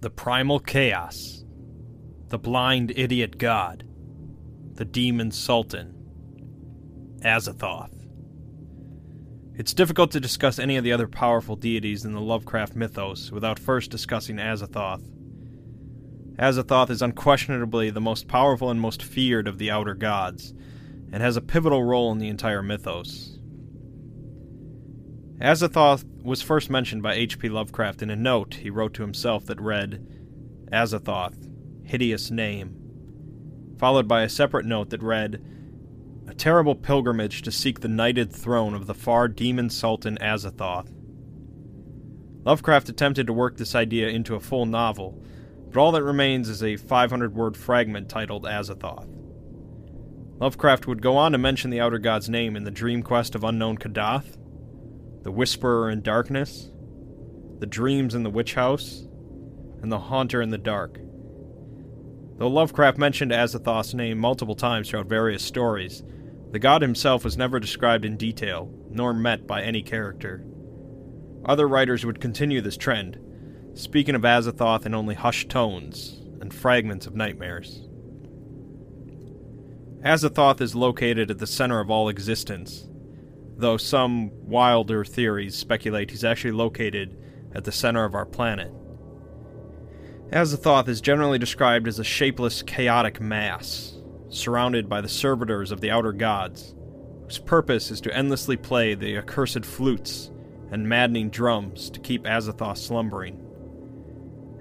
The primal chaos, the blind idiot god, the demon sultan, Azathoth. It's difficult to discuss any of the other powerful deities in the Lovecraft mythos without first discussing Azathoth. Azathoth is unquestionably the most powerful and most feared of the outer gods, and has a pivotal role in the entire mythos. Azathoth was first mentioned by H.P. Lovecraft in a note he wrote to himself that read, Azathoth, hideous name, followed by a separate note that read, A terrible pilgrimage to seek the nighted throne of the far demon sultan Azathoth. Lovecraft attempted to work this idea into a full novel, but all that remains is a 500 word fragment titled Azathoth. Lovecraft would go on to mention the Outer God's name in the Dream Quest of Unknown Kadath, the Whisperer in Darkness, the Dreams in the Witch House, and the Haunter in the Dark. Though Lovecraft mentioned Azathoth's name multiple times throughout various stories, the god himself was never described in detail, nor met by any character. Other writers would continue this trend, speaking of Azathoth in only hushed tones and fragments of nightmares. Azathoth is located at the center of all existence, though some wilder theories speculate he's actually located at the center of our planet. Azathoth is generally described as a shapeless, chaotic mass, surrounded by the servitors of the outer gods, whose purpose is to endlessly play the accursed flutes and maddening drums to keep Azathoth slumbering.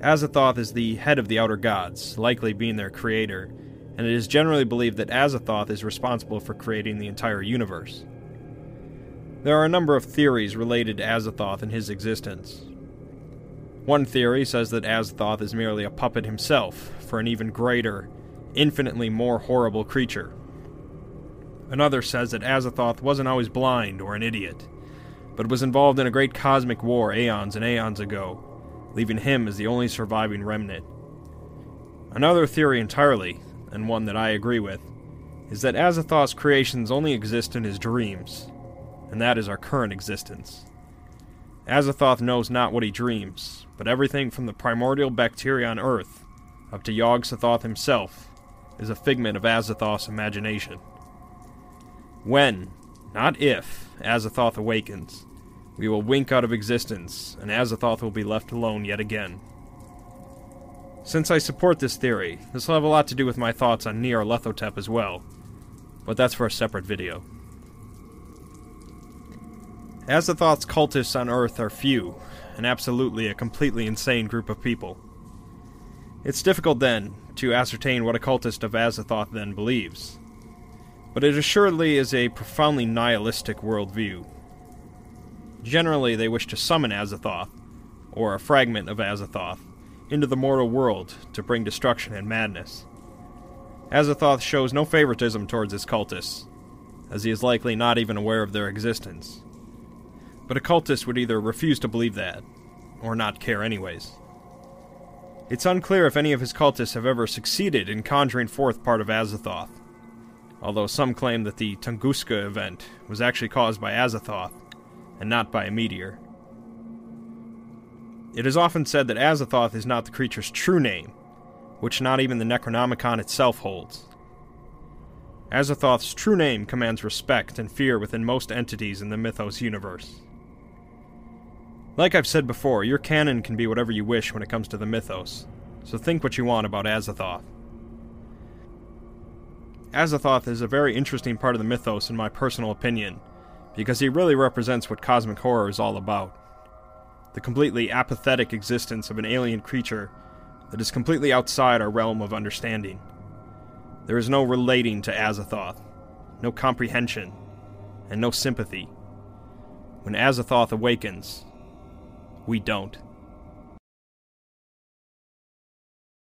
Azathoth is the head of the outer gods, likely being their creator, and it is generally believed that Azathoth is responsible for creating the entire universe. There are a number of theories related to Azathoth and his existence. One theory says that Azathoth is merely a puppet himself for an even greater, infinitely more horrible creature. Another says that Azathoth wasn't always blind or an idiot, but was involved in a great cosmic war aeons and aeons ago, leaving him as the only surviving remnant. Another theory entirely, and one that I agree with, is that Azathoth's creations only exist in his dreams, and that is our current existence. Azathoth knows not what he dreams, but everything from the primordial bacteria on Earth up to Yog Sothoth himself is a figment of Azathoth's imagination. When, not if, Azathoth awakens, we will wink out of existence, and Azathoth will be left alone yet again. Since I support this theory, this will have a lot to do with my thoughts on Nyarlathotep as well, but that's for a separate video. Azathoth's cultists on Earth are few, and absolutely a completely insane group of people. It's difficult then to ascertain what a cultist of Azathoth then believes, but it assuredly is a profoundly nihilistic worldview. Generally, they wish to summon Azathoth, or a fragment of Azathoth, into the mortal world to bring destruction and madness. Azathoth shows no favoritism towards his cultists, as he is likely not even aware of their existence. But a cultist would either refuse to believe that, or not care anyways. It's unclear if any of his cultists have ever succeeded in conjuring forth part of Azathoth, although some claim that the Tunguska event was actually caused by Azathoth, and not by a meteor. It is often said that Azathoth is not the creature's true name, which not even the Necronomicon itself holds. Azathoth's true name commands respect and fear within most entities in the Mythos universe. Like I've said before, your canon can be whatever you wish when it comes to the mythos, so think what you want about Azathoth. Azathoth is a very interesting part of the mythos in my personal opinion, because he really represents what cosmic horror is all about. The completely apathetic existence of an alien creature that is completely outside our realm of understanding. There is no relating to Azathoth, no comprehension, and no sympathy. When Azathoth awakens, we don't.